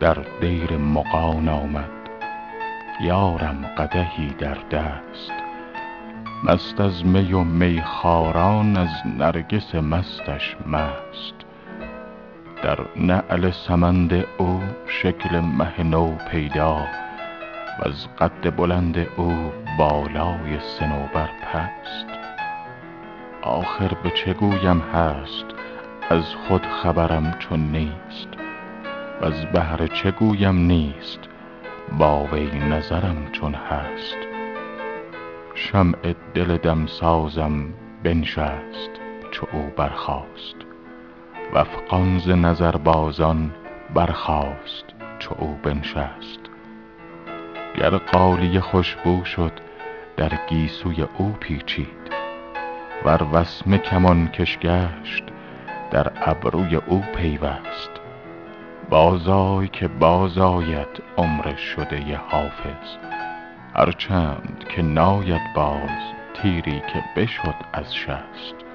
در دیر مغان آمد. یارم قدحی در دست. مست از می و میخواران از نرگس مستش مست. در نعل سمند او شکل مه نو پیدا وز قد بلند او بالای صنوبر پست. آخر به چه گویم هست؟ از خود خبرم چون نیست. وز بهر چه گویم نیست با وی نظرم چون هست. شمع دل دمسازم بنشست چو او برخاست وافغان ز نظربازان برخاست چو او بنشست. گر غالیه خوش بو شد در گیسوی او پیچید ور وسمه کمان کش گشت در ابروی او پیوست. بازآی که بازآید عمر شده حافظ. هر چند که ناید باز تیری که بشد از شست.